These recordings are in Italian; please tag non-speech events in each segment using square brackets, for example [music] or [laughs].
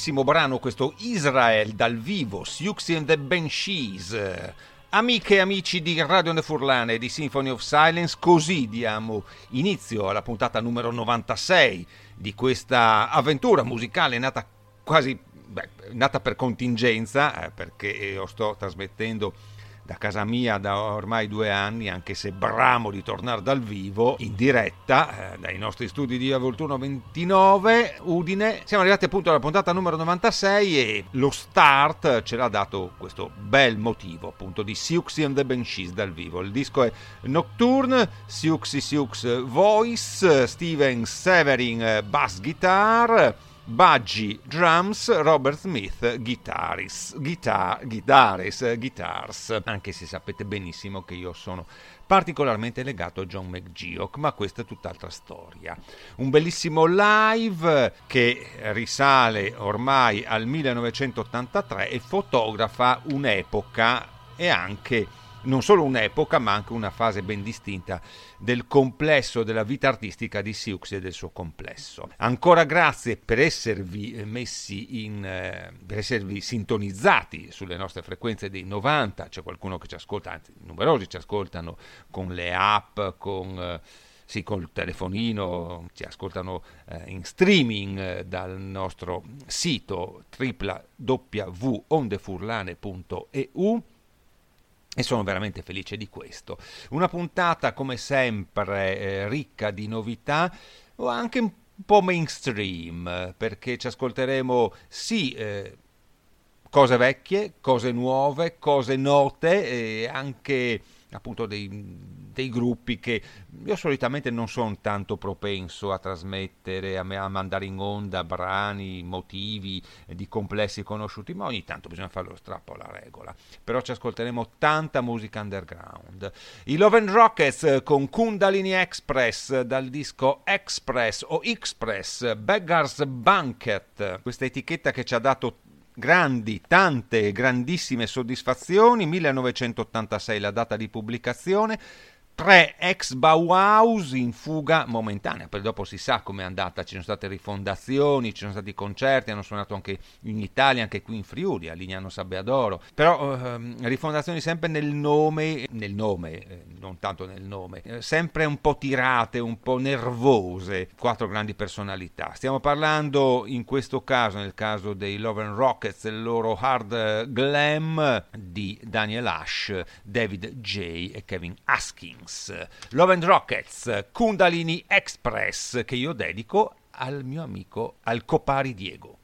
bellissimo brano questo Israel dal vivo, Siouxsie and the Banshees. Amiche e amici di Radio Nefurlane e di Symphony of Silence, così diamo inizio alla puntata numero 96 di questa avventura musicale nata quasi beh, nata per contingenza, eh, perché io sto trasmettendo da casa mia da ormai due anni, anche se bramo di tornare dal vivo, in diretta, eh, dai nostri studi di Avolturno 29, Udine. Siamo arrivati appunto alla puntata numero 96 e lo start ce l'ha dato questo bel motivo appunto di Siouxsie and the Banshees dal vivo. Il disco è Nocturne, Siouxsie Sioux Voice, Steven Severin Bass Guitar, Budgie Drums, Robert Smith Guitaris, guitar, Guitaris, Guitars, anche se sapete benissimo che io sono particolarmente legato a John McGeoch, ma questa è tutt'altra storia. Un bellissimo live che risale ormai al 1983 e fotografa un'epoca e anche non solo un'epoca, ma anche una fase ben distinta del complesso della vita artistica di Siux e del suo complesso. Ancora grazie per esservi messi in, eh, per esservi sintonizzati sulle nostre frequenze dei 90, c'è qualcuno che ci ascolta, anzi numerosi ci ascoltano con le app, con... Eh, sì, col telefonino, ci ascoltano eh, in streaming eh, dal nostro sito www.ondefurlane.eu e sono veramente felice di questo. Una puntata come sempre eh, ricca di novità o anche un po' mainstream perché ci ascolteremo sì eh, cose vecchie, cose nuove, cose note e anche appunto dei, dei, gruppi che io solitamente non sono tanto propenso a trasmettere, a, a, mandare in onda brani, motivi di complessi conosciuti, ma ogni tanto bisogna fare lo strappo alla regola. Però ci ascolteremo tanta musica underground. I Love and Rockets con Kundalini Express dal disco Express o Express Beggar's Banquet, questa etichetta che ci ha dato grandi, tante, grandissime soddisfazioni, 1986 la data di pubblicazione, tre ex Bauhaus in fuga momentanea, poi dopo si sa com'è andata, ci sono state rifondazioni, ci sono stati concerti, hanno suonato anche in Italia, anche qui in Friuli, a Lignano Sabbiadoro, però ehm, rifondazioni sempre nel nome, nel nome, eh, non tanto nel nome, eh, sempre un po' tirate, un po' nervose, quattro grandi personalità. Stiamo parlando in questo caso, nel caso dei Love and Rockets, del loro hard glam di Daniel Ash, David J e Kevin Askins. Love and Rockets, Kundalini Express, che io dedico al mio amico Alcopari Diego.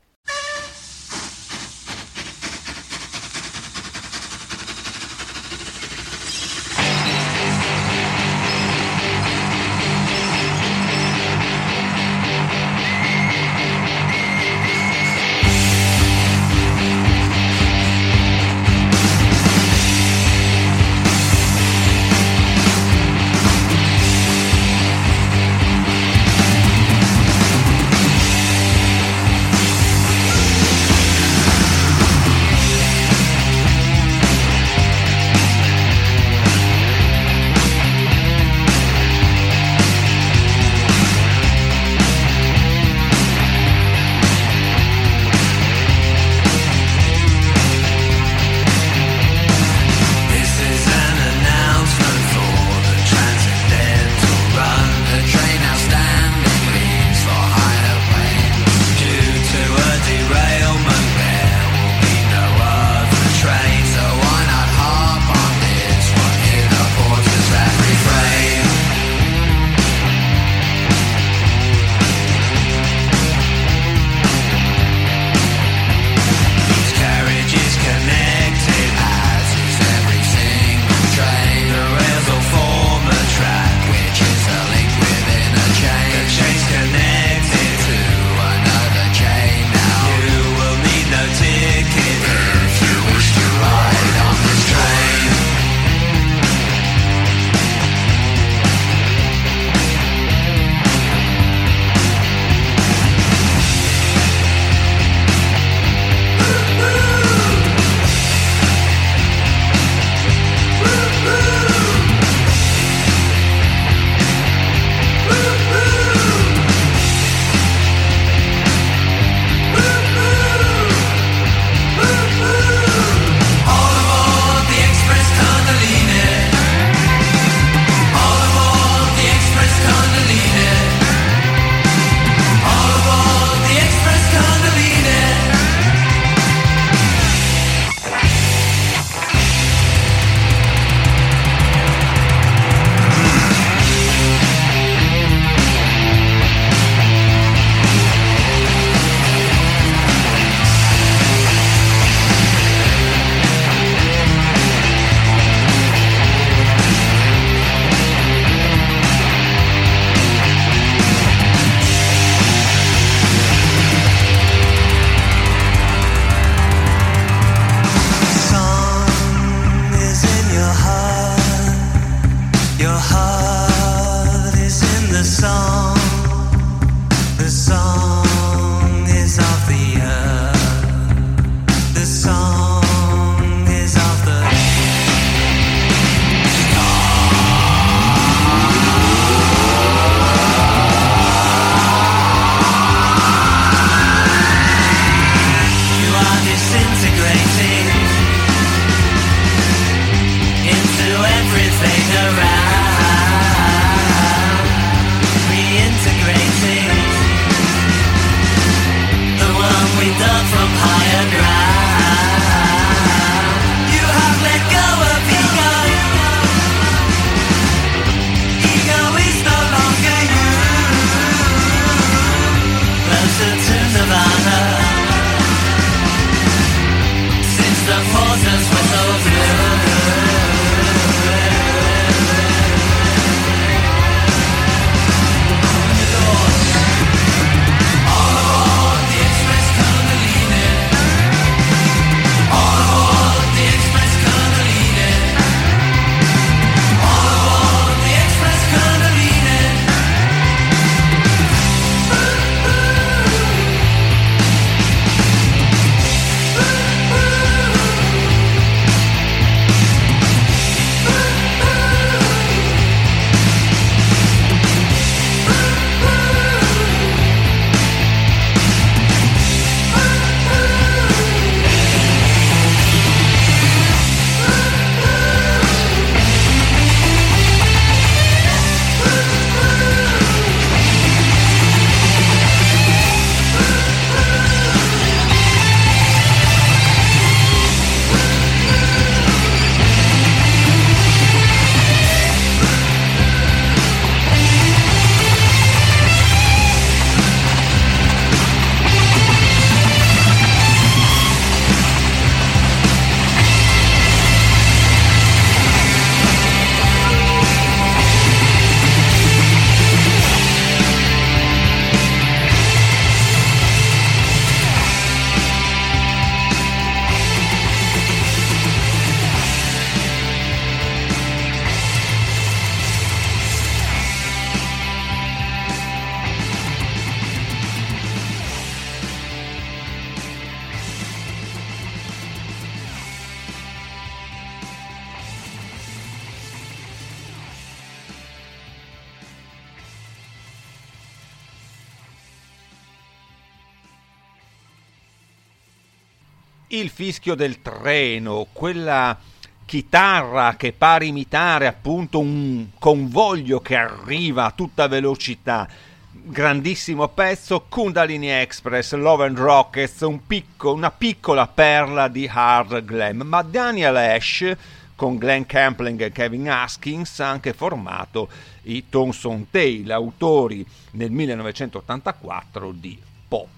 Fischio del treno, quella chitarra che pare imitare appunto un convoglio che arriva a tutta velocità. Grandissimo pezzo, Kundalini Express, Love and Rockets, un picco, una piccola perla di hard glam. Ma Daniel Ash, con Glenn Campling e Kevin Haskins, ha anche formato i Thomson Tale, autori nel 1984 di Pop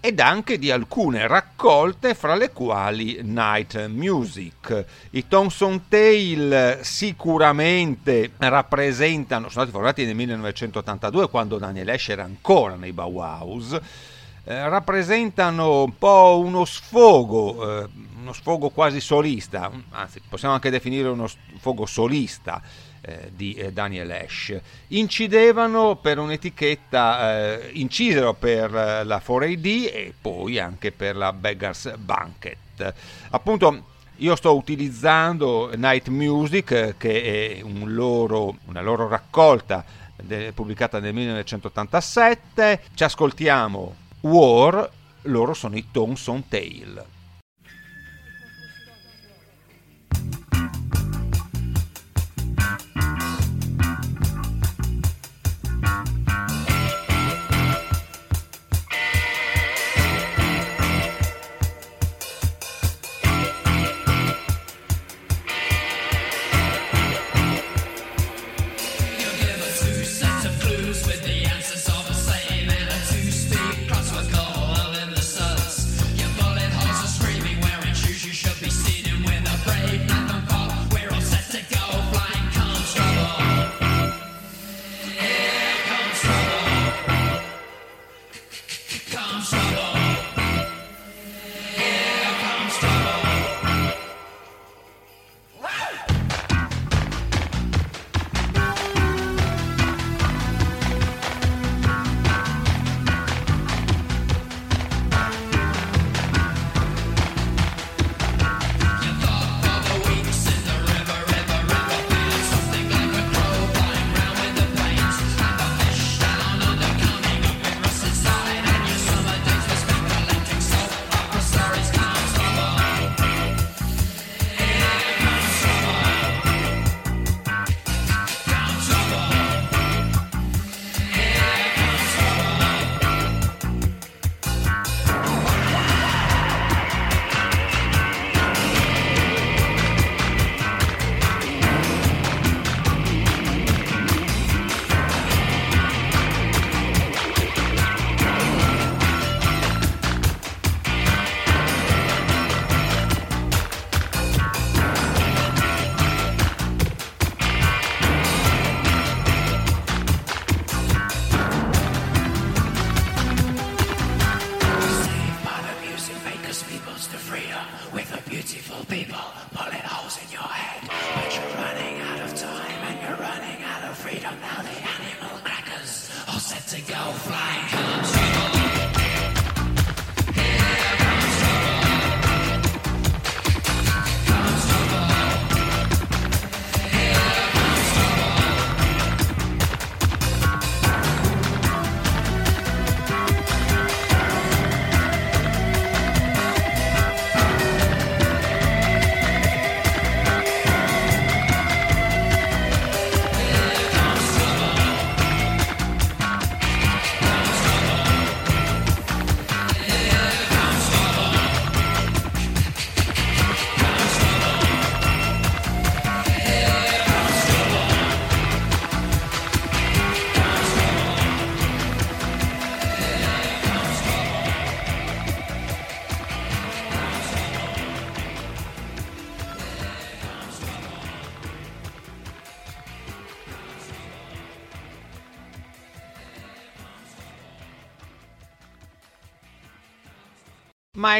ed anche di alcune raccolte fra le quali Night Music. I Thompson Tale sicuramente rappresentano, sono stati formati nel 1982 quando Daniel Ash era ancora nei Bauhaus, eh, rappresentano un po' uno sfogo, eh, uno sfogo quasi solista, anzi possiamo anche definire uno sfogo solista eh, di eh, Daniel Ash. Incidevano per un'etichetta, eh, incisero per eh, la 4AD e poi anche per la Beggars Banquet. Appunto, io sto utilizzando Night Music, che è un loro, una loro raccolta de- pubblicata nel 1987. Ci ascoltiamo War, loro sono i Thomson Tale.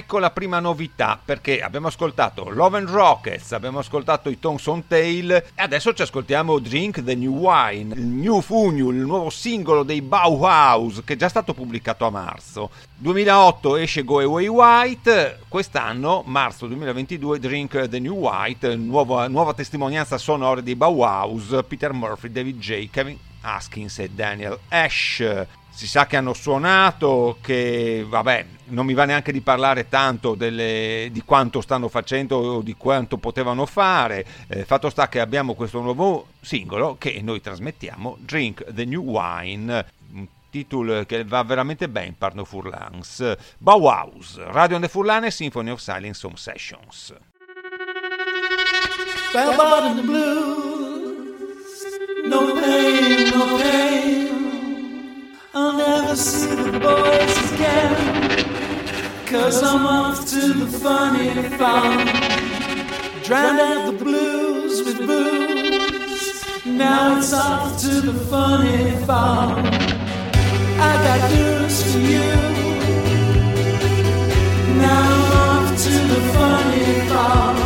Ecco la prima novità, perché abbiamo ascoltato Love and Rockets, abbiamo ascoltato i Thompson Tale e adesso ci ascoltiamo Drink the New Wine, il New Funyu, il nuovo singolo dei Bauhaus che è già stato pubblicato a marzo. 2008 esce Go Away White, quest'anno, marzo 2022, Drink the New White, nuova, nuova testimonianza sonora dei Bauhaus, Peter Murphy, David J., Kevin Haskins e Daniel Ash. Si sa che hanno suonato, che vabbè, non mi va neanche di parlare tanto delle, di quanto stanno facendo o di quanto potevano fare. Eh, fatto sta che abbiamo questo nuovo singolo che noi trasmettiamo, Drink the New Wine, un titolo che va veramente bene, Parno Furlans. Bauhaus, Radio and the Furlane, Symphony of Silence Home Sessions. Bell bottom blues, no pain, no pain. I'll never see the boys again. Cause I'm off to the funny farm. Drowned out the blues with booze. Now it's off to the funny farm. I got news for you. Now I'm off to the funny farm.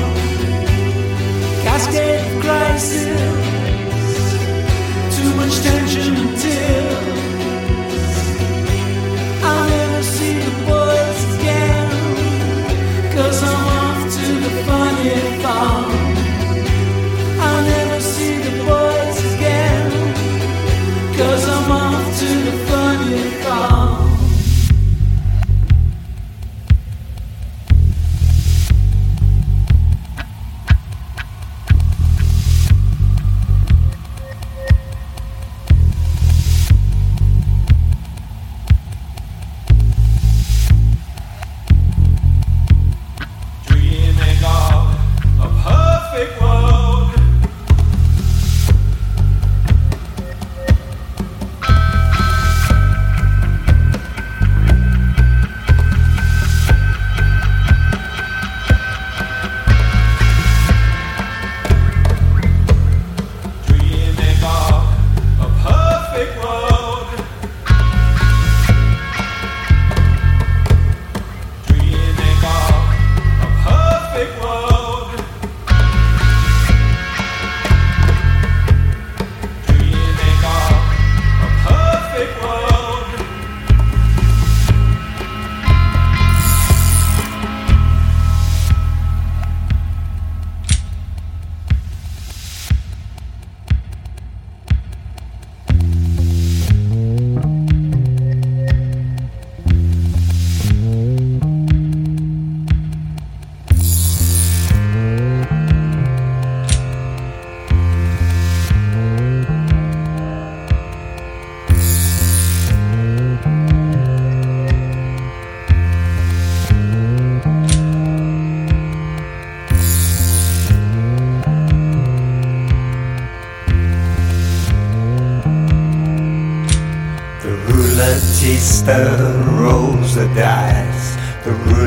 Cascade crisis. Too much tension and tears.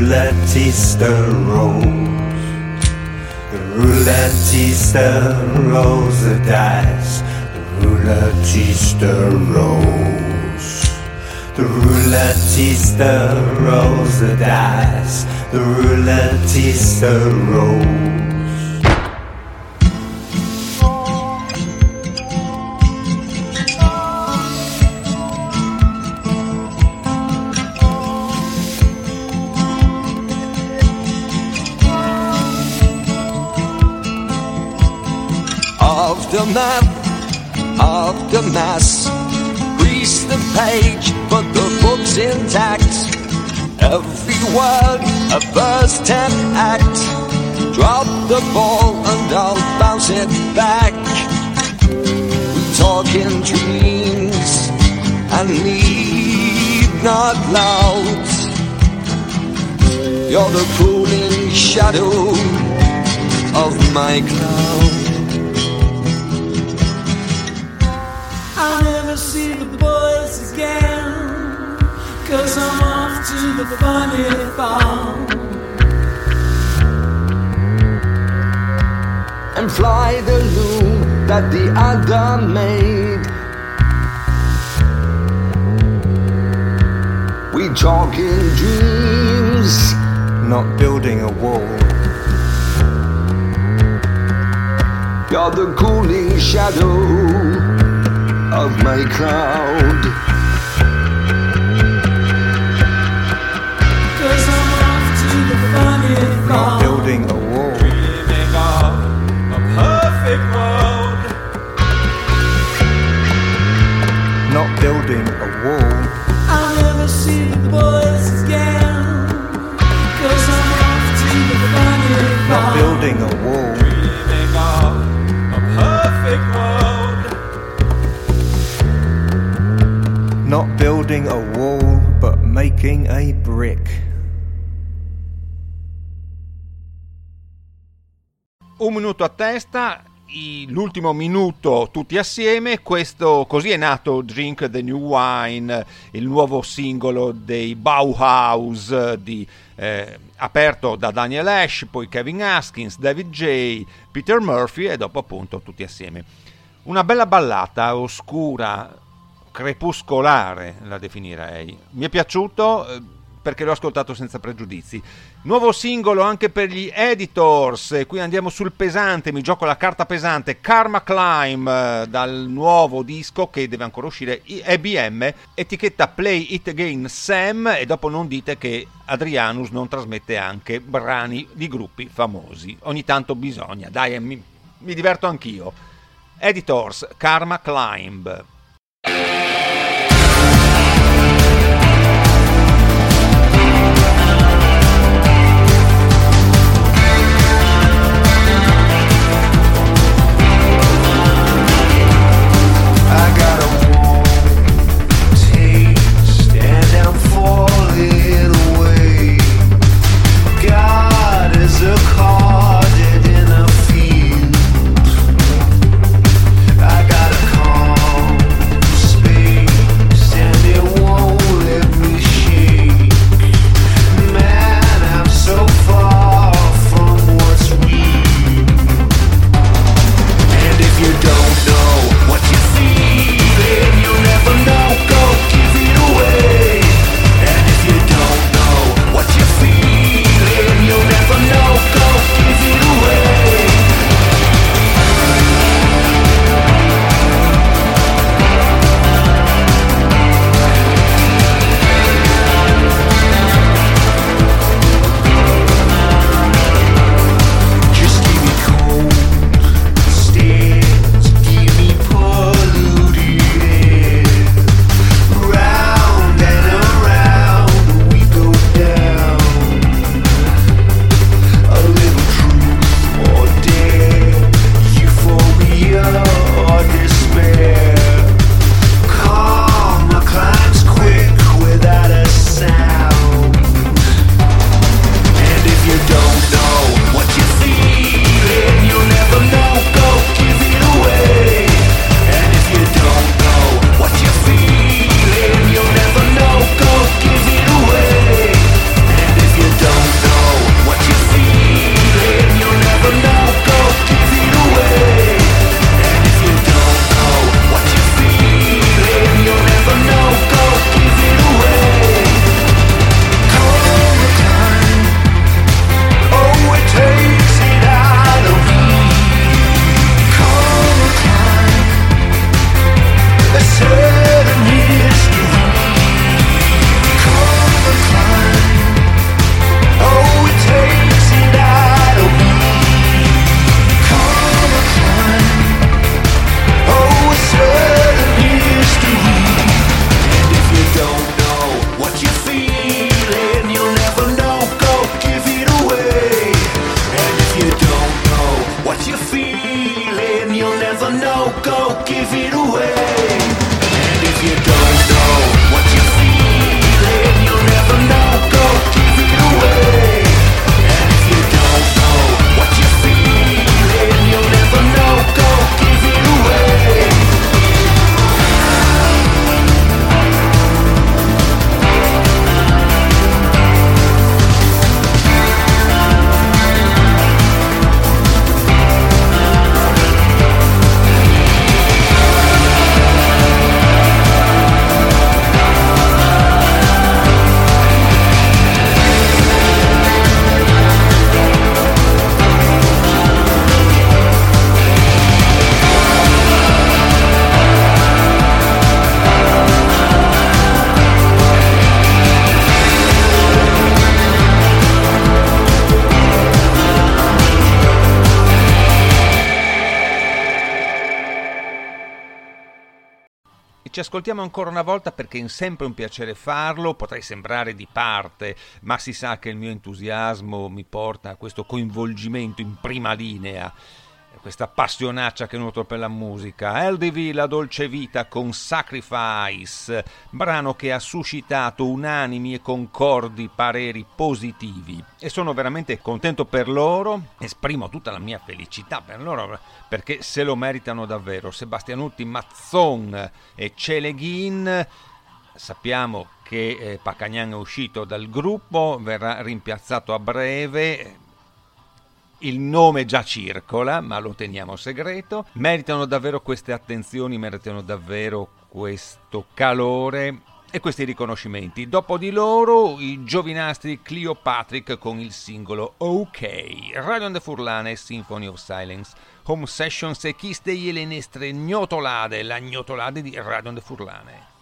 The roulettista rolls. The roulettista rolls the dice. The roulettista rolls. The roulettista rolls the dice. The roulettista rolls. of the the. Grease the page, but the book's intact. Every word a first step act. Drop the ball and I'll bounce it back. We talk in dreams and need not loud. You're the cooling shadow of my cloud. Cause I'm off to the funny farm. and fly the loom that the other made. We talk in dreams, Not building a wall. you're the cooling shadow of my cloud. We're not building a wall. Dreaming of a perfect world. Not building a wall. I'll never see the boys again. Cause I'm off to the funny Not building a wall. Dreaming of a perfect world. Not building a wall, but making a brick. Minuto a testa, l'ultimo minuto tutti assieme, questo così è nato Drink the New Wine, il nuovo singolo dei Bauhaus di, eh, aperto da Daniel Ash, poi Kevin Haskins, David J, Peter Murphy e dopo appunto tutti assieme. Una bella ballata oscura, crepuscolare la definirei. Mi è piaciuto eh, perché l'ho ascoltato senza pregiudizi. Nuovo singolo anche per gli editors, qui andiamo sul pesante, mi gioco la carta pesante, Karma Climb eh, dal nuovo disco che deve ancora uscire EBM, etichetta Play It Again Sam. E dopo non dite che Adrianus non trasmette anche brani di gruppi famosi, ogni tanto bisogna, dai eh, mi, mi diverto anch'io. Editors, Karma Climb. Ascoltiamo ancora una volta perché è sempre un piacere farlo, potrei sembrare di parte, ma si sa che il mio entusiasmo mi porta a questo coinvolgimento in prima linea. Questa passionaccia che nutro per la musica. LDV La Dolce Vita con Sacrifice, brano che ha suscitato unanimi e concordi pareri positivi e sono veramente contento per loro, esprimo tutta la mia felicità per loro perché se lo meritano davvero. Sebastianutti, Mazzon e Celeghin sappiamo che eh, Pacagnan è uscito dal gruppo, verrà rimpiazzato a breve, il nome già circola, ma lo teniamo segreto. Meritano davvero queste attenzioni, meritano davvero questo calore e questi riconoscimenti. Dopo di loro i giovinastri Clio Patrick con il singolo OK, Radio de Furlane Symphony of Silence, Home Sessions e Chiste e le nestre gnotolade, la gnotolade di Radio de Furlane.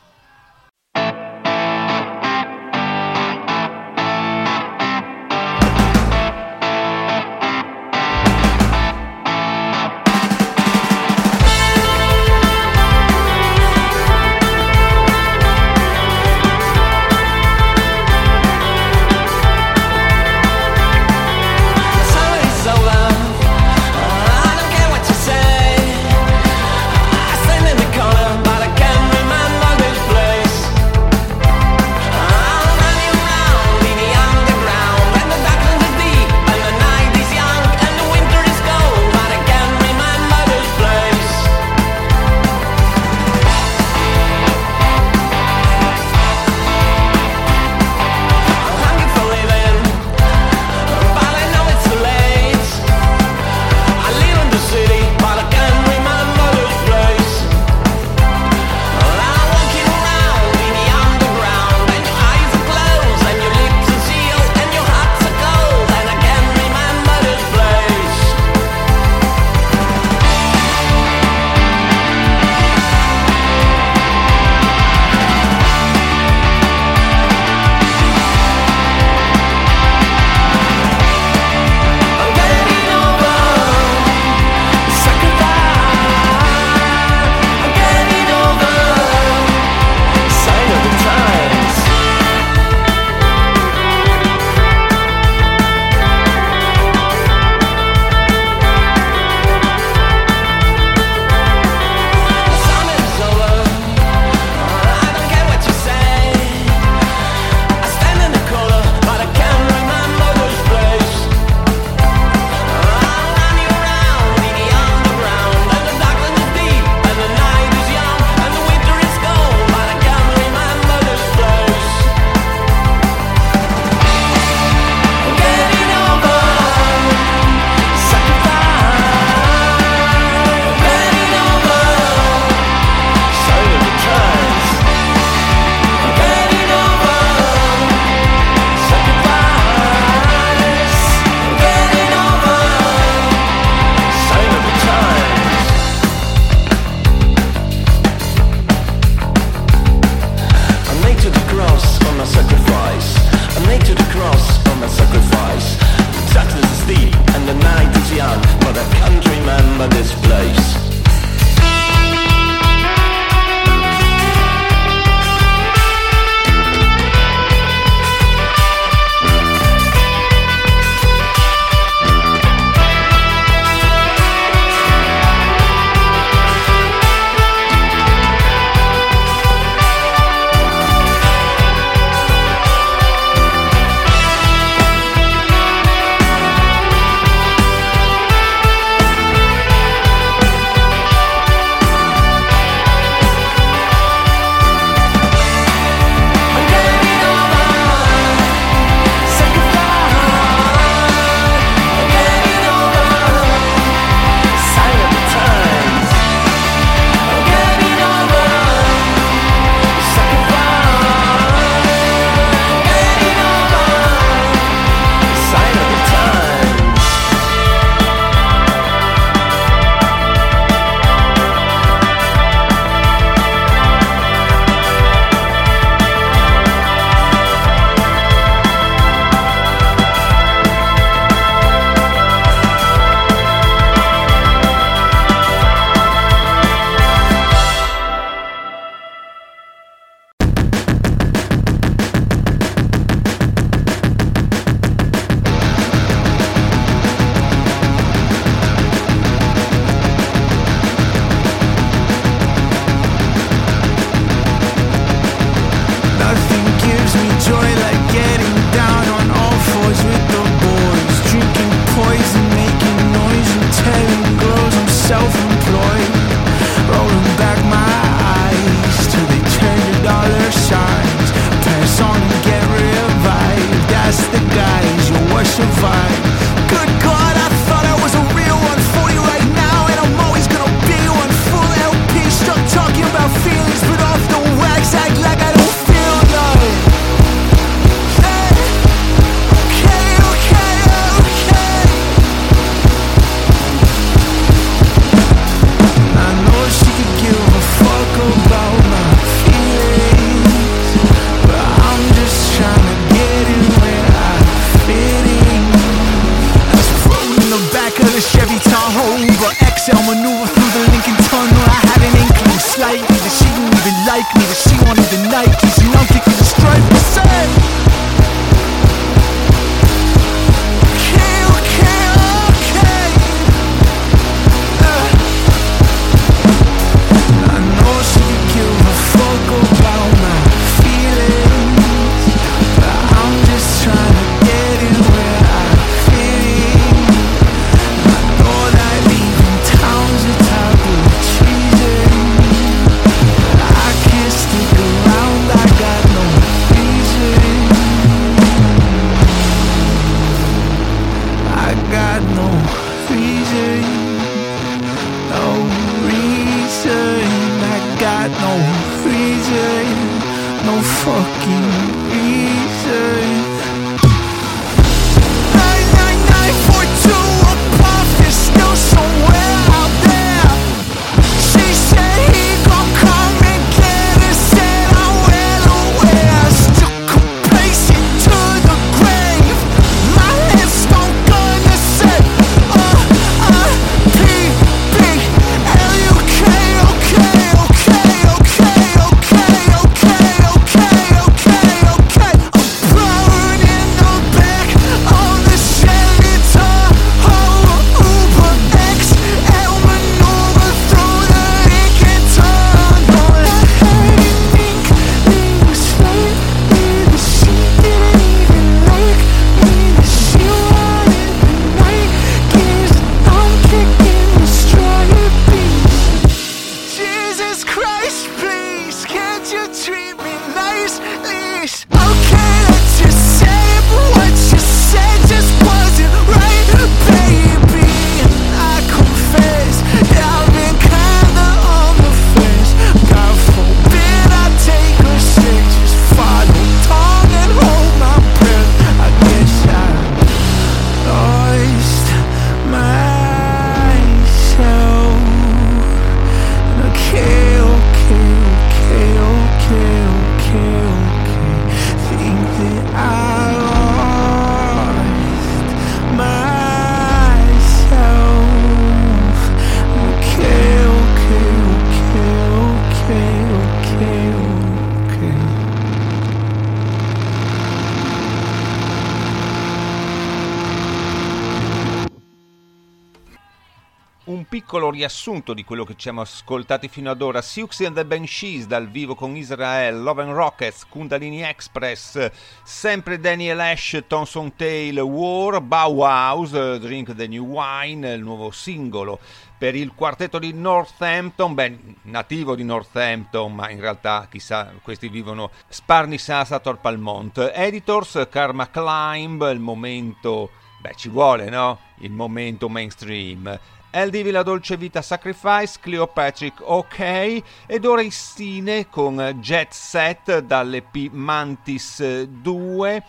Piccolo riassunto di quello che ci siamo ascoltati fino ad ora. Siouxsie and the Banshees dal vivo con Israel, Love and Rockets, Kundalini Express, sempre Daniel Ash, Thomson Tail, War, Bauhaus, Drink the New Wine, il nuovo singolo per il quartetto di Northampton, beh, nativo di Northampton, ma in realtà chissà, questi vivono Sparnisasa Torpalmont. Editors, Karma Climb, il momento, beh, ci vuole, no? Il momento mainstream. El Divi la dolce vita Sacrifice, Cleopatrick ok ed ora Istine con Jet Set dall'EP Mantis 2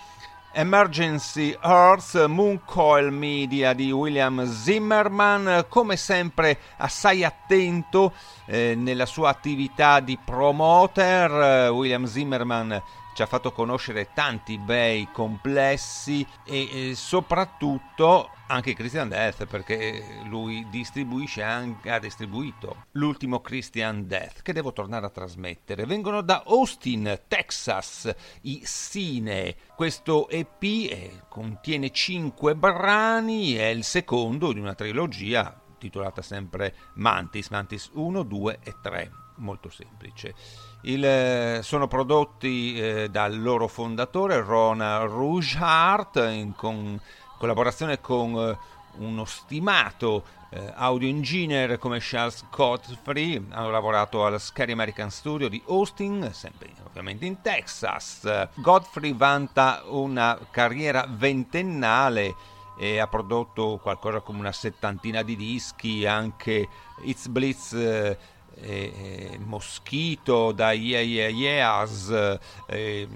Emergency Earth, Moon Coil Media di William Zimmerman, come sempre assai attento eh, nella sua attività di promoter. William Zimmerman ci ha fatto conoscere tanti bei complessi e eh, soprattutto anche Christian Death perché lui distribuisce anche, ha distribuito l'ultimo Christian Death che devo tornare a trasmettere. Vengono da Austin Texas i Sine. Questo EP eh, contiene 5 brani è il secondo di una trilogia titolata sempre Mantis Mantis 1 2 e 3 molto semplice. Il, eh, sono prodotti eh, dal loro fondatore Rona Rougehardt in con, collaborazione con eh, uno stimato eh, audio engineer come Charles Godfrey, hanno lavorato al Scary American Studio di Austin, sempre ovviamente in Texas. Godfrey vanta una carriera ventennale e ha prodotto qualcosa come una settantina di dischi, anche It's Blitz eh, eh, Mosquito, da Yeah Yeah Yeahs, eh,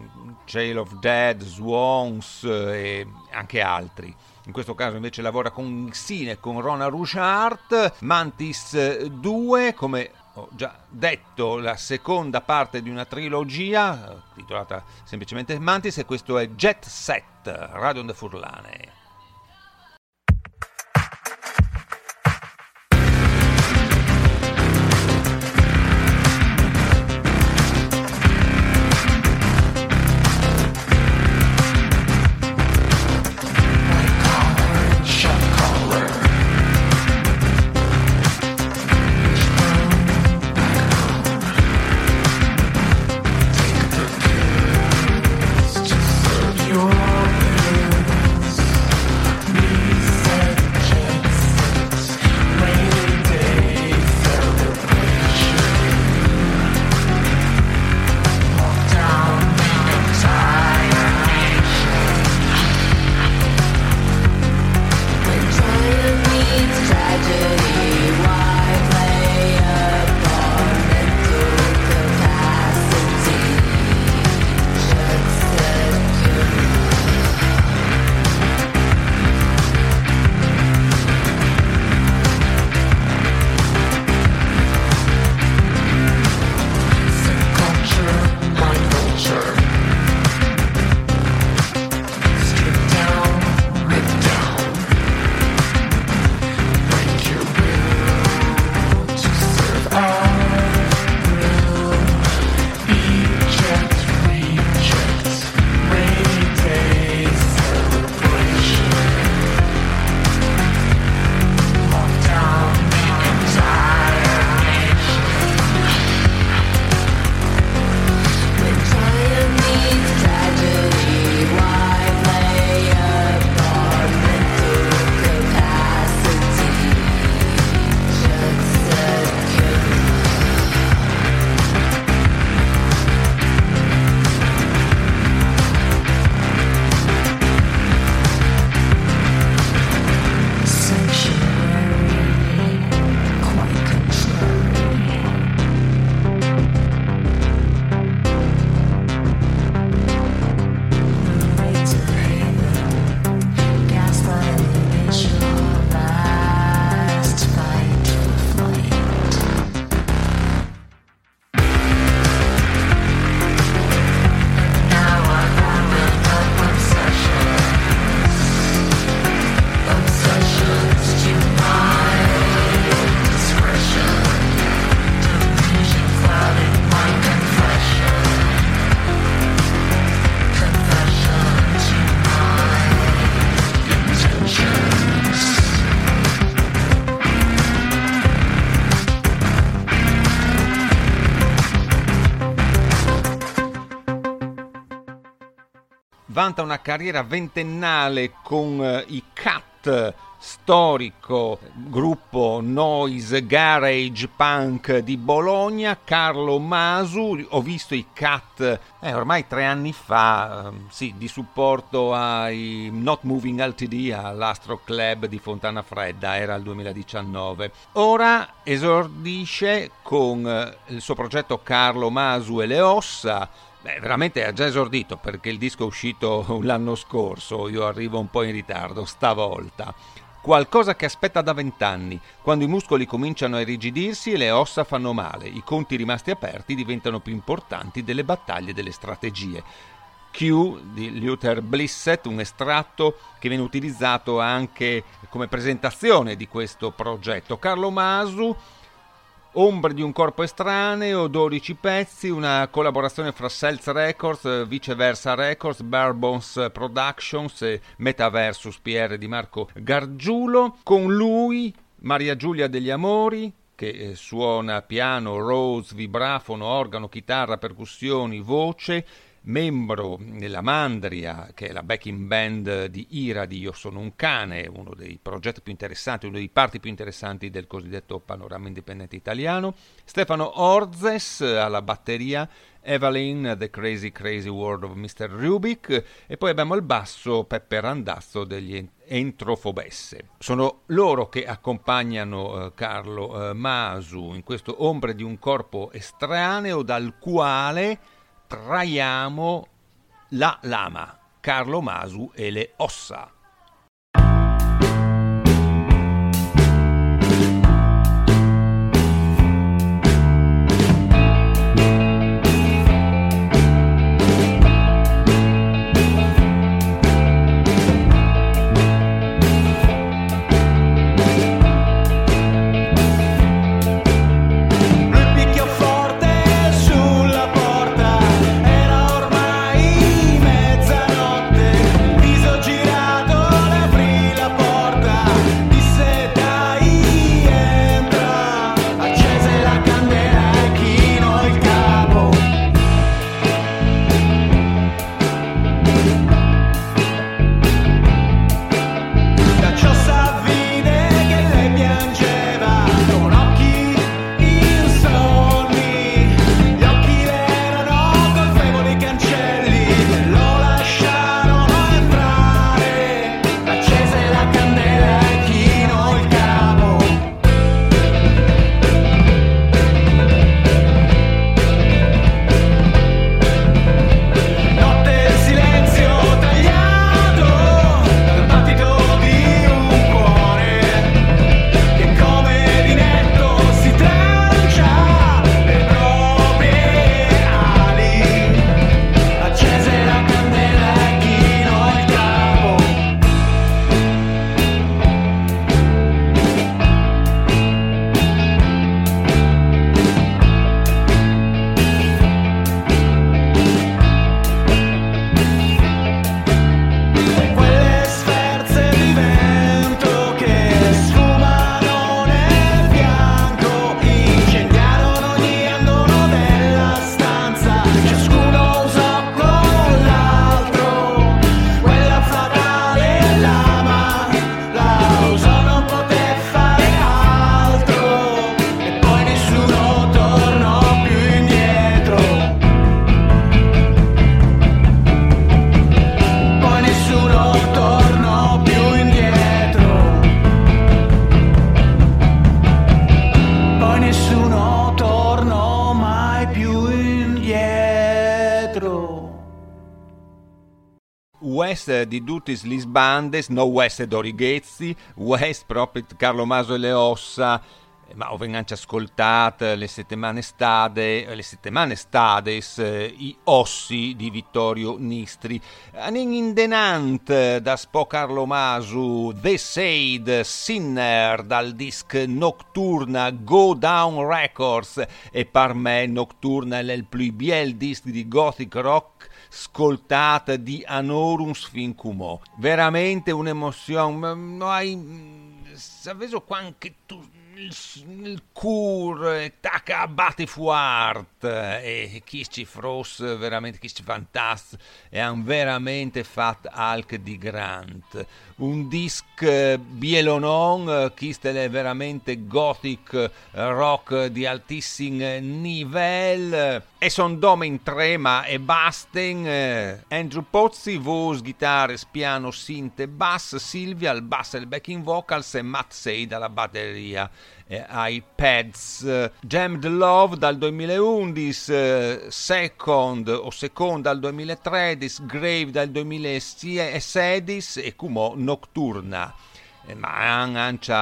Trail of Dead, Swans e anche altri. In questo caso invece lavora con Xine, con Rona Rougehardt, Mantis 2, come ho già detto, la seconda parte di una trilogia titolata semplicemente Mantis e questo è Jet Set, Radio Onde Furlane. Vanta una carriera ventennale con eh, i Cat storico gruppo noise garage punk di Bologna, Carlo Masu, ho visto i Cat eh, ormai tre anni fa, eh, sì, di supporto ai Not Moving LTD all'Astro Club di Fontana Fredda, era il 2019. Ora esordisce con eh, il suo progetto Carlo Masu e le ossa, Beh, veramente ha già esordito perché il disco è uscito [laughs] l'anno scorso, io arrivo un po' in ritardo stavolta. Qualcosa che aspetta da vent'anni, quando i muscoli cominciano a irrigidirsi e le ossa fanno male, i conti rimasti aperti diventano più importanti delle battaglie e delle strategie. Q di Luther Blissett, un estratto che viene utilizzato anche come presentazione di questo progetto. Carlo Masu Ombre di un corpo estraneo, 12 pezzi, una collaborazione fra Cells Records, Viceversa Records, Barebones Productions e Metaversus PR di Marco Gargiulo. Con lui Maria Giulia degli Amori, che eh, suona piano, rose, vibrafono, organo, chitarra, percussioni, voce membro della Mandria, che è la backing band di Ira di Io sono un cane, uno dei progetti più interessanti, uno dei parti più interessanti del cosiddetto panorama indipendente italiano, Stefano Orzes alla batteria, Evelyn, The Crazy Crazy World of Mr. Rubik e poi abbiamo il basso Peppe Randazzo degli Entrofobesse. Sono loro che accompagnano eh, Carlo eh, Masu in questo Ombre di un corpo estraneo dal quale traiamo la lama, Carlo Masu e le ossa. West di Dutis Lisbandes, no West Dorighezzi, West proprio Carlo Maso e le ossa, eh, ma venganci ascoltate le settimane stade, le settimane stades, eh, i ossi di Vittorio Nistri. Anin indenant da Spo Carlo Masu, The Sade, Sinner dal disc Nocturna, Go Down Records e per me Nocturna è il più bel disc di gothic rock scoltata di Anorum Sfincumo. Veramente un'emozione. No hai... Sapevo quanto tu il, cur, taca batti fuart, e chi ci fros, veramente chi ci fantast, e han veramente fatto alc di Grant. Un disc bielonon, chi è veramente gothic rock di altissimo livello, e son dome in trema e basten, Andrew Pozzi, voce, chitarre, piano, sinte, bass, Silvia al bass e il backing vocals e Matt Seid alla batteria eh, ai. Jammed Love dal 2011, eh, Second o Second dal 2013, Grave dal 2016 e Kumo Nocturna. Eh, ma anche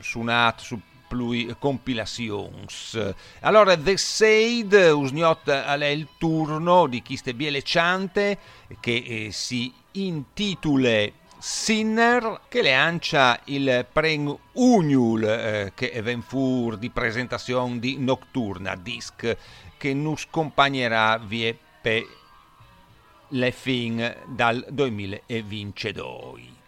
suonato su plui compilations. Allora, The Said, usniot è il turno di chi ste bielecciante che eh, si intitula Sinner che le ancia il pren Uniul eh, che ven fur di presentazione di Nocturna disc che nus compagnerà vie per le fin dal 2022.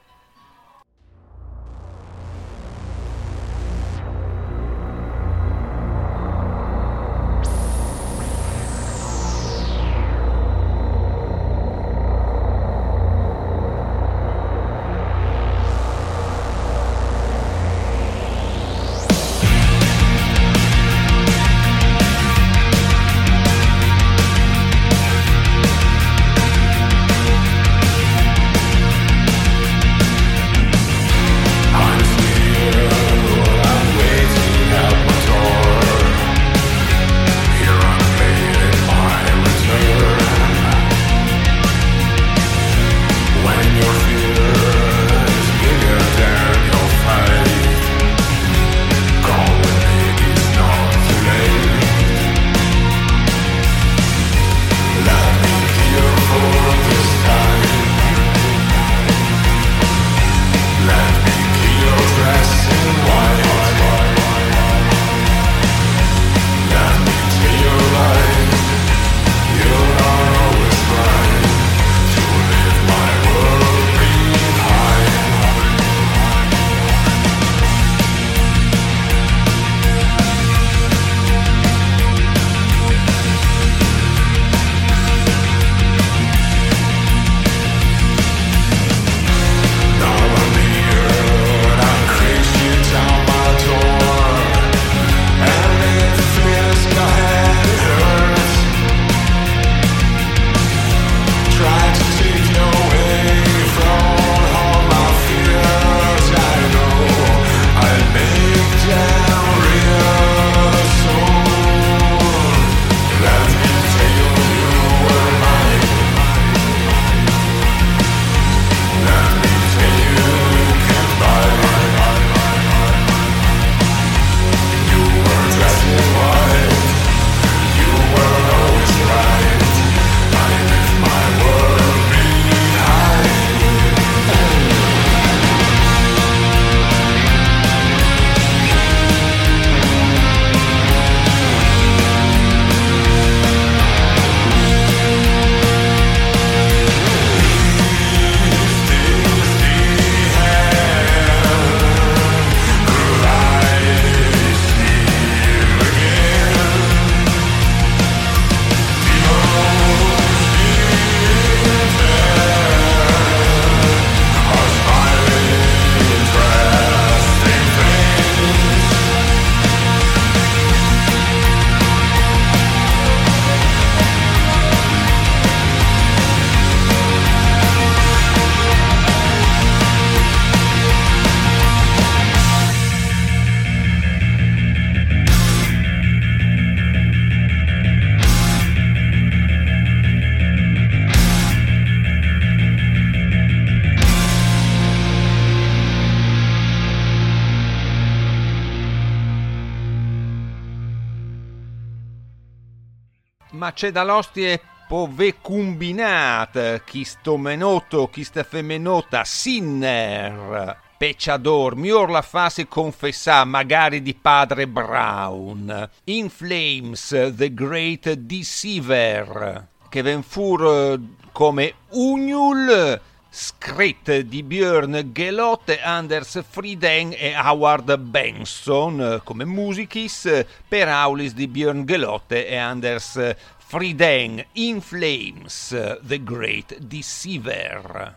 C'è dall'ostie pove combinat, chi sto menoto, chi sta femmenota, sinner, pecciador, mior la fase confessà, magari di padre Brown, In Flames, The Great Deceiver, che ven fur come Ugnul, scritto di Björn Gelotte, Anders Frieden e Howard Benson come musichis per Aulis di Björn Gelotte e Anders Frieden in Flames, The Great Deceiver.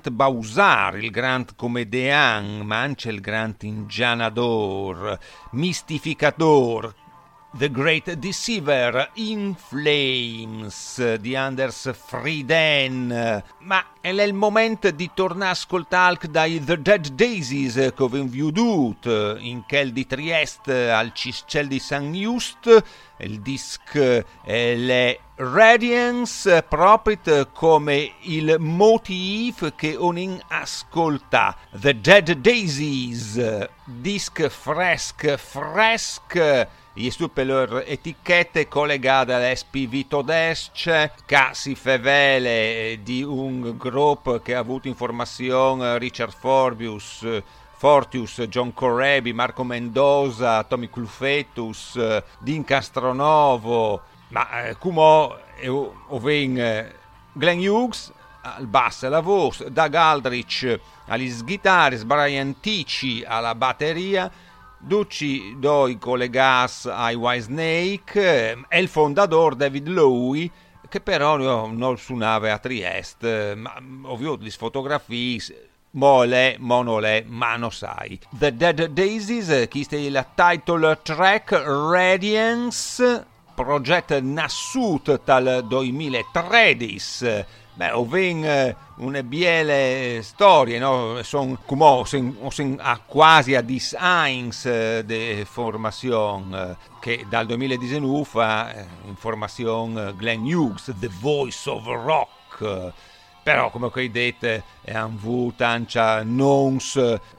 Grant Bausar, il Grant Comedian, ma anche il Grant Ingianador, Mistificador, The Great Deceiver, In Flames di Anders Frieden. Ma è il momento di tornare a ascoltare dai The Dead Daisies che abbiamo veduto in quel di Trieste al Ciscel di San Just. Il disc è le Radiance proprio come il motif che ogni ascolta. The Dead Daisies, disc fresco, fresco i su per le etichette collegate all'SPV Todesce, che si fevele di un gruppo che ha avuto informazione Richard Forbius, Fortius, John Correbi, Marco Mendoza, Tommy Clufetus, Dean Castronovo, ma eh, ho, ho, ho Glenn Hughes, al basso e alla voce, Doug Aldrich agli chitarri, Brian Ticci alla batteria, Ducci doi collegas ai White Snake e il fondatore David Lowe che però non suonava a Trieste, ma ovvio di fotografie Mole, monole, ma non sai. The Dead Daisies, chi è il title track Radiance, progetto nasciuto dal 2013. Beh, ovven una biele storie, no? Sono come a quasi a dis eins de formazione che dal 2019 fa in formazione Glenn Hughes, The Voice of Rock però come ho detto hanno avuto anche non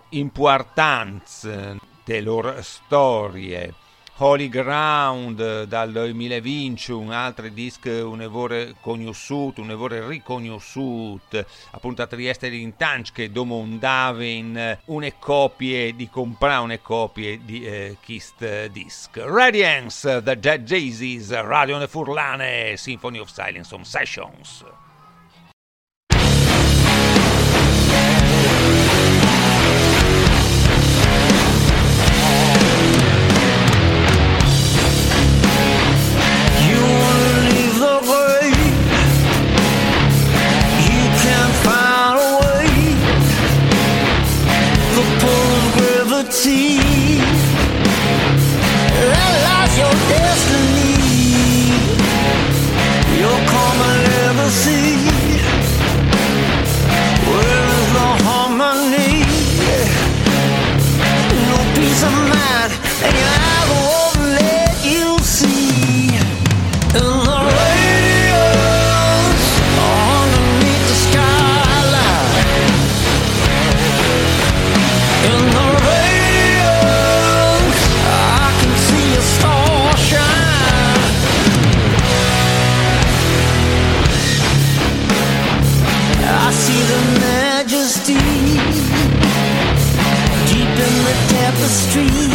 importanza delle loro storie Holy Ground dal 2020 un altro disco un evore conosciuto un evore riconosciuto appunto a Trieste in Tanch che domandava in une copie di comprare une copie di eh, Kist Disc. Radiance The Dead Daisies Radio Furlane Symphony of Silence on Sessions Realize your destiny. Your common legacy Where is the harmony? No peace of mind street.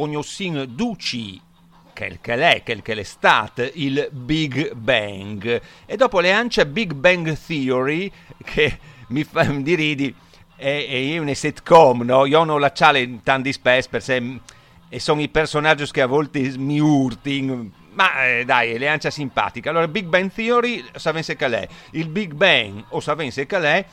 O cognossin duci quel che l'è, quel che l'è stato, il Big Bang. E dopo le ancia Big Bang Theory, che mi fa [laughs] di ridi, e io una sitcom, no? Io non la ciale tanti spes per se e sono i personaggi che a volte mi urtin ma eh, dai, le ancia simpatica. Allora, Big Bang Theory, sapesse che l'è. Il Big Bang, o sapesse che l'è,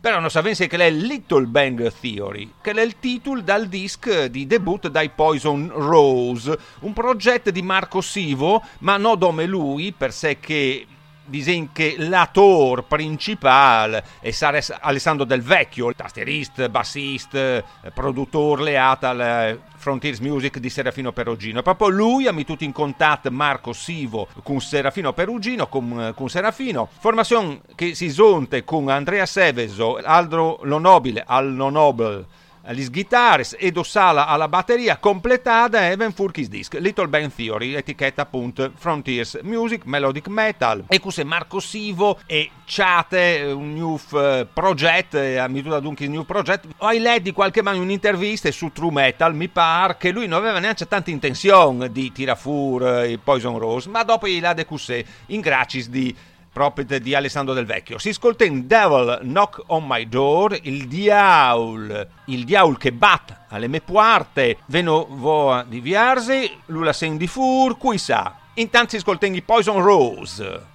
però non sapesse che l'è Little Bang Theory, che è il titolo dal disc di debut dai Poison Rose, un progetto di Marco Sivo, ma non come lui, per sé che disegna che l'attore principale è Alessandro Del Vecchio, tastierista, bassista, produttore leato al Frontiers Music di Serafino Perugino. Proprio lui ha messo in contatto Marco Sivo con Serafino Perugino, con, con Serafino. Formazione che si sonte con Andrea Seveso, Aldro Lonobile, al Nonobile alle guitars Edo Sala alla batteria completata e ben furkis disc Little Bang Theory etichetta appunto Frontiers Music Melodic Metal e è Marco Sivo e Ciate un new project a mitura dunque new project ho letto qualche mano un'intervista su True Metal mi pare che lui non aveva neanche tanta intenzione di tirare fuori Poison Rose ma dopo gli l'ha decussé in gracis di proprio di Alessandro Del Vecchio. Si ascolta in Devil Knock on My Door, il diaul, il diaul che batte alle mie porte, veno voa di viarsi, lula sen di fur, cui sa. Intanto si ascolta in Poison Rose.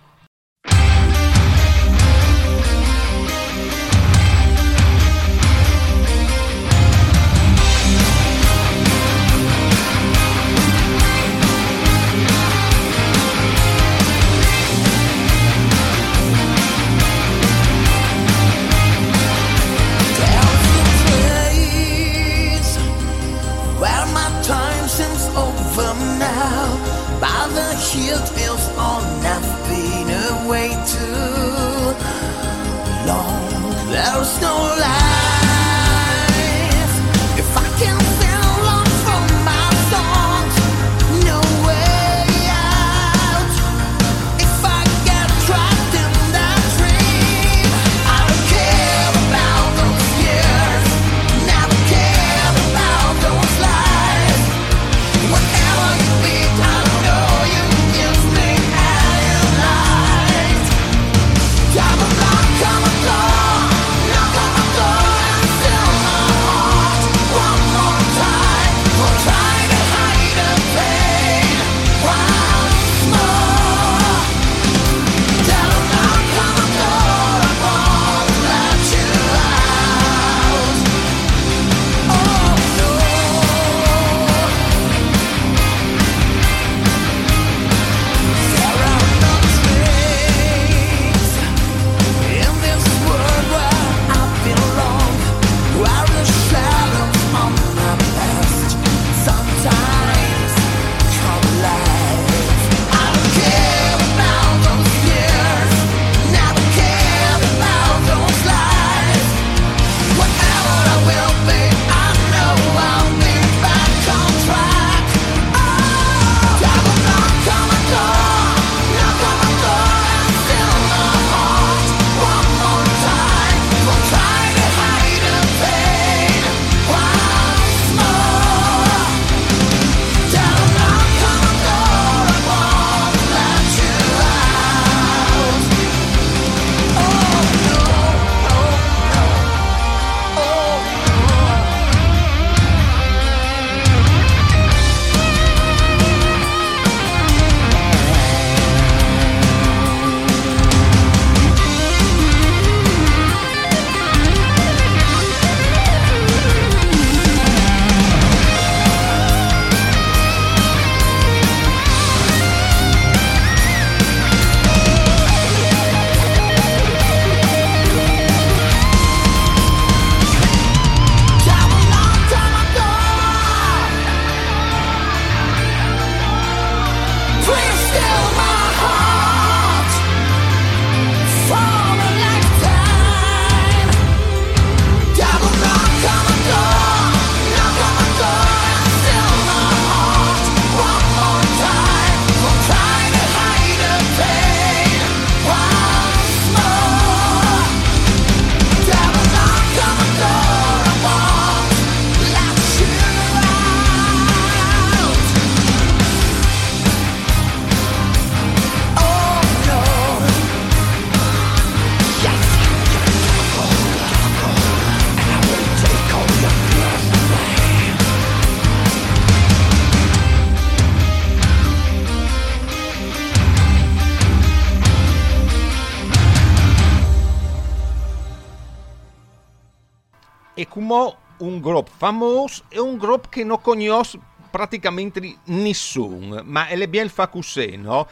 Come un gruppo famoso e un gruppo che non conosce praticamente nessuno, ma è bien fa no?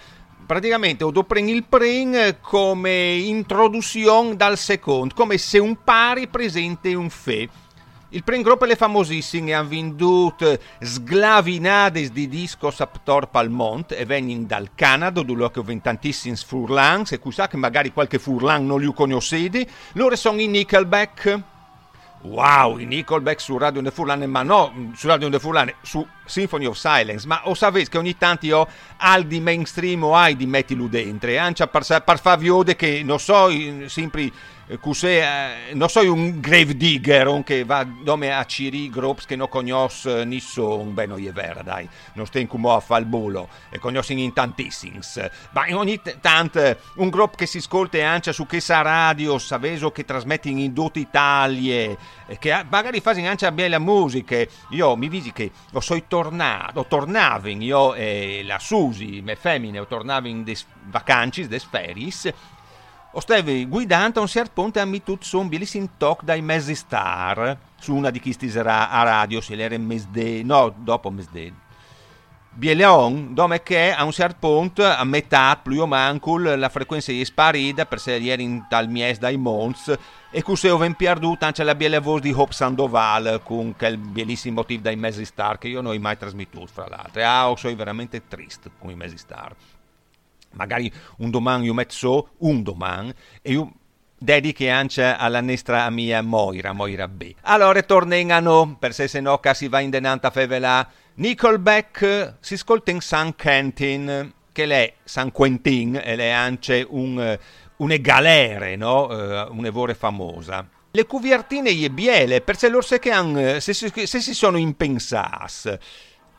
Praticamente ho preso il pren come introduzione dal secondo, come se un pari presente un fe. Il pren gruppo è famosissime hanno venduto sglavinades di discos a Ptor Palmont e vengono dal Canada dove ho tantissimi furlans e sa che magari qualche furlan non li conoscete. Loro sono i Nickelback. Wow, i Nickelback su Radio De Furlane, ma no su Radio De Furlane, su Symphony of Silence, ma o sapete che ogni tanto io al di mainstream o hai di mettilo dentro, e anche per, per farvi ode che non so, sempre Cusè, eh, non so, un grave digger che va nome a Ciri groups che non conosce nessuno, beh, non è vero, dai, non sto in come a fare il bulo, e conoscono in tantissimi. Ma ogni tanto un gruppo che si ascolta anche su questa radio, saveso che trasmette in tutta Italia, che magari fa anche bella musica. Io mi visi che ho so tornato, tornavo io e la Susi, me femmine, ho tornato in des vacanze, des feris, o stavi guidando a un certo punto e mi tutto un bellissimo talk dai mezzi star su una di questi sarà a radio se l'era mesde no dopo mesde. Bieleon dove che a un certo punto a metà più o manco la frequenza è sparita per se ieri in tal mies dai Mons e così ho perduto anche la bella voce di Hope Sandoval con quel bellissimo motivo dai mezzi star che io non ho mai trasmesso fra l'altro. Ah, sono veramente triste con i mezzi star magari un domani io metto un domani e io dedichi anche alla nostra mia Moira, Moira B. Allora tornano, per se se no si va in denanta fevela, Nickelback si ascolta in San Quentin, che è San Quentin, e è anche un, une galere, no? Uh, un'evore famosa. Le cuvertine e biele, per se loro se, se, se si sono impensate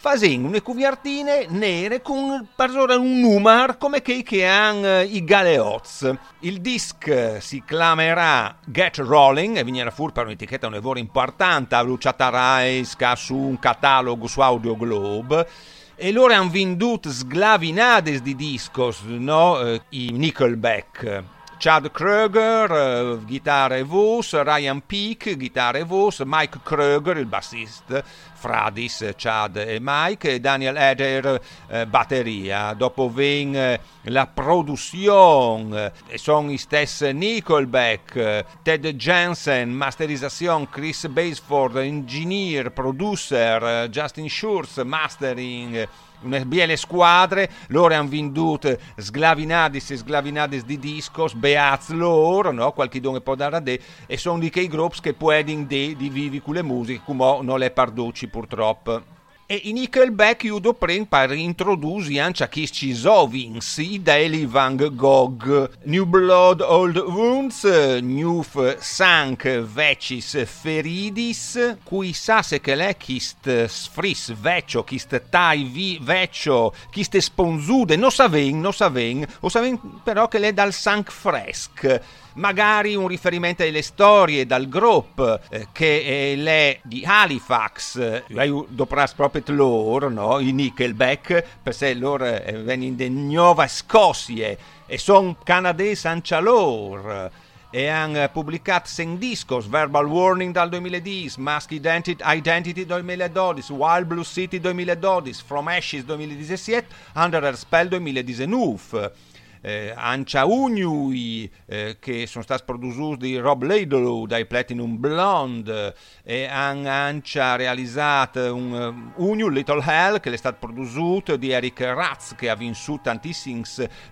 facendo une cuvertine nere con un numero come quei che hanno i galeoz. Il disc si chiamerà Get Rolling e venirà fuori per un'etichetta un lavoro importante, Luciata Raisca su un catalogo su Audio Globe e loro hanno venduto sglavinades di discos, no? Eh, i Nickelback. Chad Kroger, uh, chitarra e voce, Ryan Peake, chitarra e voce, Mike Kroger, il bassista, Fradis, Chad e Mike, e Daniel Eder, eh, batteria. Dopo ven eh, la produzione, e sono gli stessi Nickelback, Ted Jensen, masterizzazione, Chris Baseford, engineer, producer, Justin Schurz, mastering, una biele squadre, loro hanno venduto sglavinadis e sglavinadis di discos, beaz loro, no? qualche don può dare a te, e sono di quei gruppi che può di vivi con le musiche, come non le parduci purtroppo. E i Nickelback chiudo pren per introdurre anche a chi ci sovins i Daily Van Gogh, New Blood Old Wounds, New Sank Vecis Feridis, cui sa se che l'è chist sfris vecchio, chist tai vi vecchio, chist sponzude, non saven, non saven, o saven però che l'è dal Sank Fresk magari un riferimento alle storie dal gruppo eh, che è le di Halifax, eh, dopo proprio loro, no? i Nickelback, perché loro eh, vengono da Nuova Scozia e sono canadesi anche loro e hanno pubblicato 6 discos, Verbal Warning dal 2010, Mask Identity, Identity 2012, Wild Blue City 2012, From Ashes 2017, Under a Spell 2019 eh, Ancia Ugnui eh, che sono stati prodotti di Rob Laidlaw dai Platinum Blonde e han Ancia realizzato un uh, Ugnu Little Hell che è stato prodotto di Eric Ratz che ha vinto tantissimi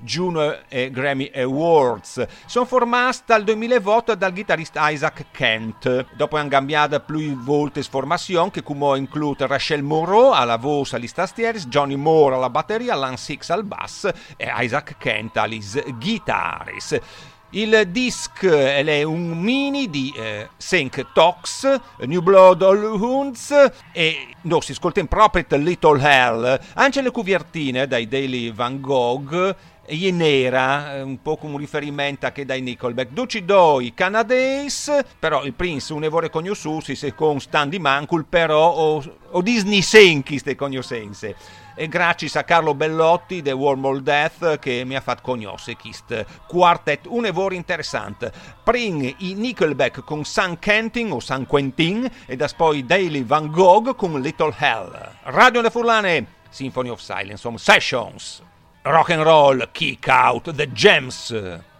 Juno e Grammy Awards. Sono formati dal 2008 dal chitarrista Isaac Kent. Dopo hanno cambiato più volte formazione che come include Rachel Moreau alla voce agli tastieri Johnny Moore alla batteria Lance Six al bass e Isaac Kent Vitalis Guitaris. Il disc è un mini di eh, Sync Tox, New Blood All Hounds e no, si ascolta in proprio Little Hell. Anche le cuvertine dai Daily Van Gogh e nera, eh, un po' come un riferimento anche dai Nickelback. Duci doi canadese, però il Prince un evore cognosusi se con Stanley Mancul, però o, o Disney Senki ste cognosense e grazie a Carlo Bellotti The Wormhole Death che mi ha fatto conoscere questo quartet un evore interessante. Prin i Nickelback con San Quentin o San Quentin e da poi Daily Van Gogh con Little Hell. Radio Le Furlane Symphony of Silence Home Sessions. Rock and Roll Kick Out The Gems.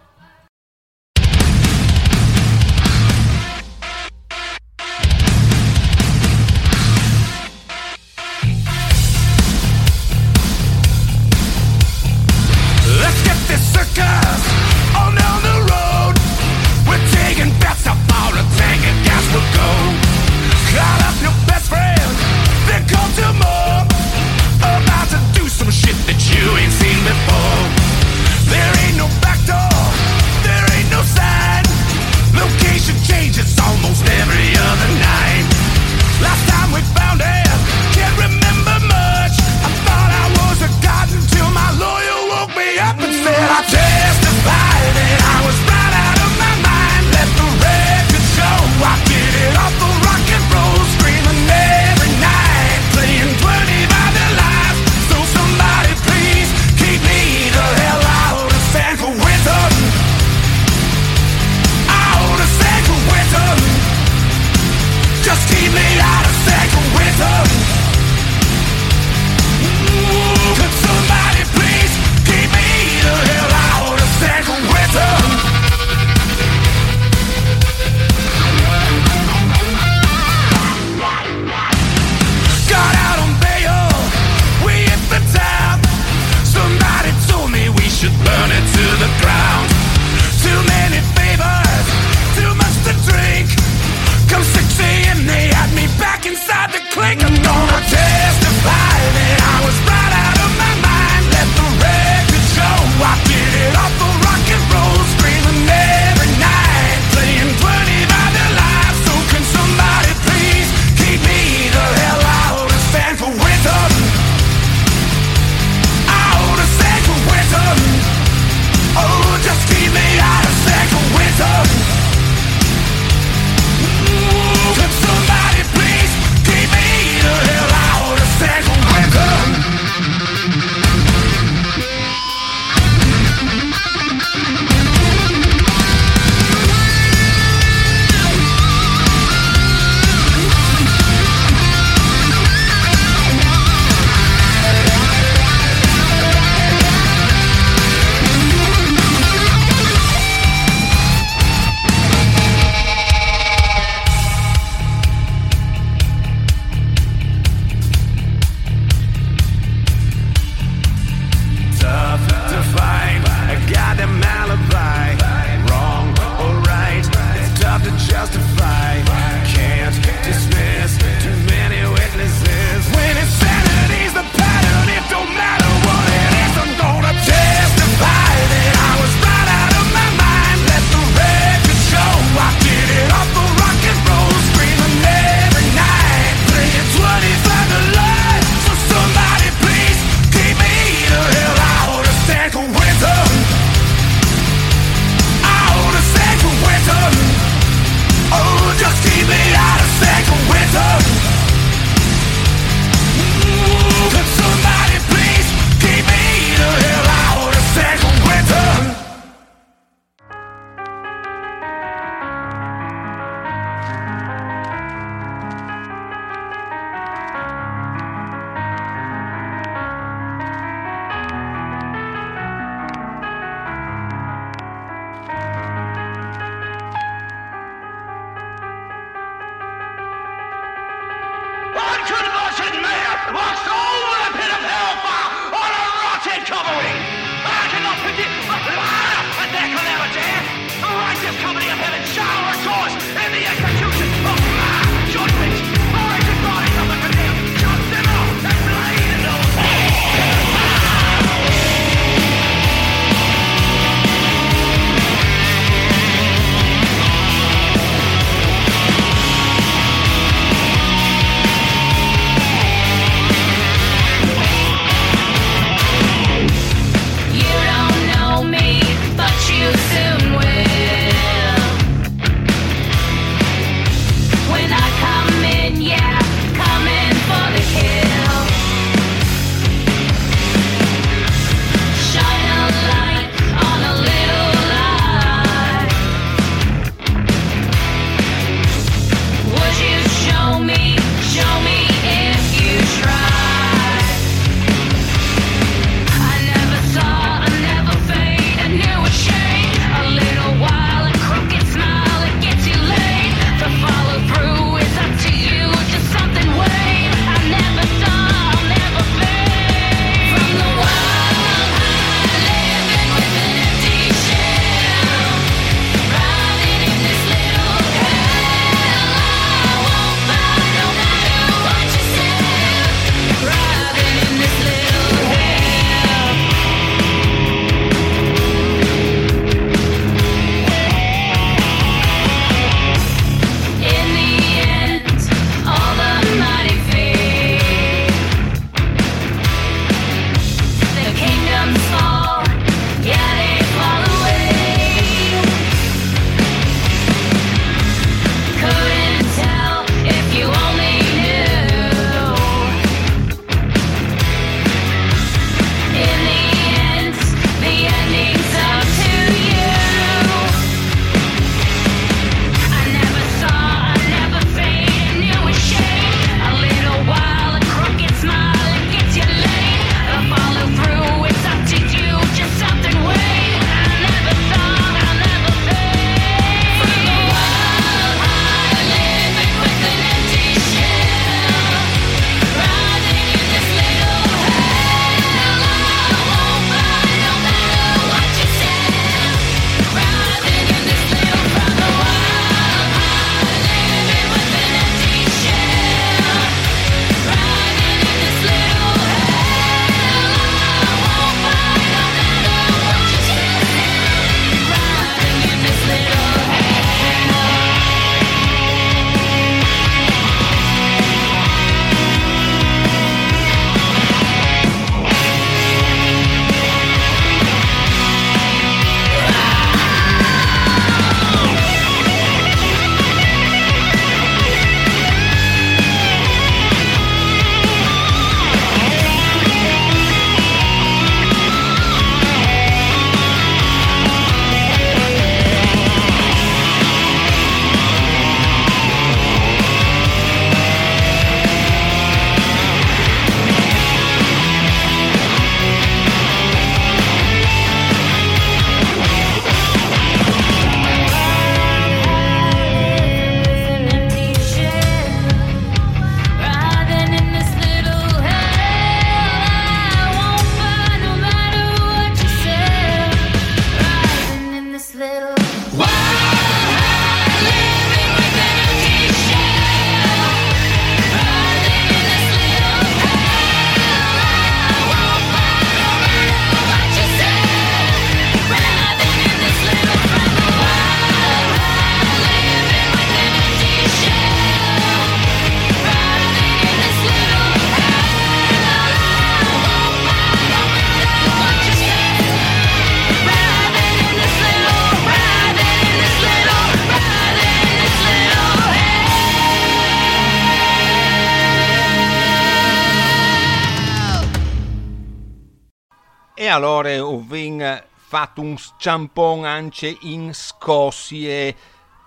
Un ciampon anche in Scozia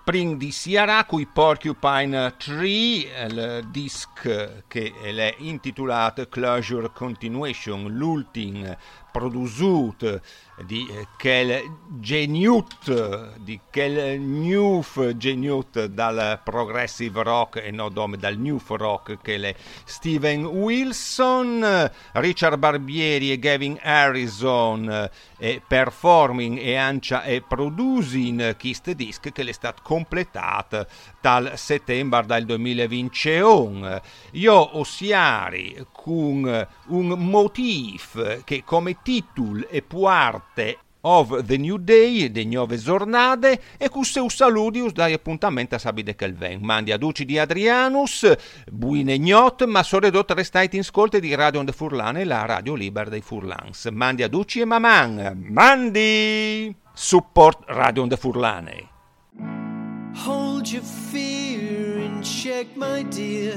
prin di Siara cui Porcupine Tree il disc che è intitolato Closure Continuation l'ultimo produciuto di quel geniut di quel new geniut dal progressive rock e no dal new rock che è Steven Wilson Richard Barbieri e Gavin Harrison e performing e ancia e producing questo disc che è stato completato dal settembre del 2021 io osiari con un motif che come titolo e parte of the New Day, de nuove giornate, e cu seu saludius dai appuntamento a sabide che ven. Mandi a Duci di Adrianus, buine gnot, ma soredot restate in scolte di Radio Onde Furlane, la radio libera dei Furlans. Mandi a Duci e Maman, mandi! Support Radio Onde Furlane. Hold your fear in check, my dear.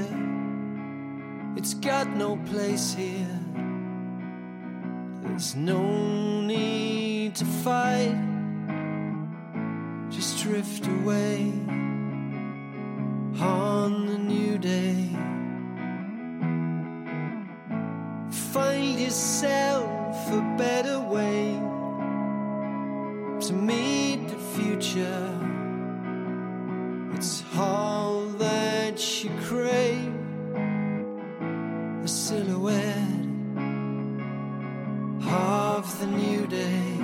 It's got no place here. There's no need to fight. Just drift away on the new day. Find yourself a better way to meet the future. All that you crave a silhouette of the new day.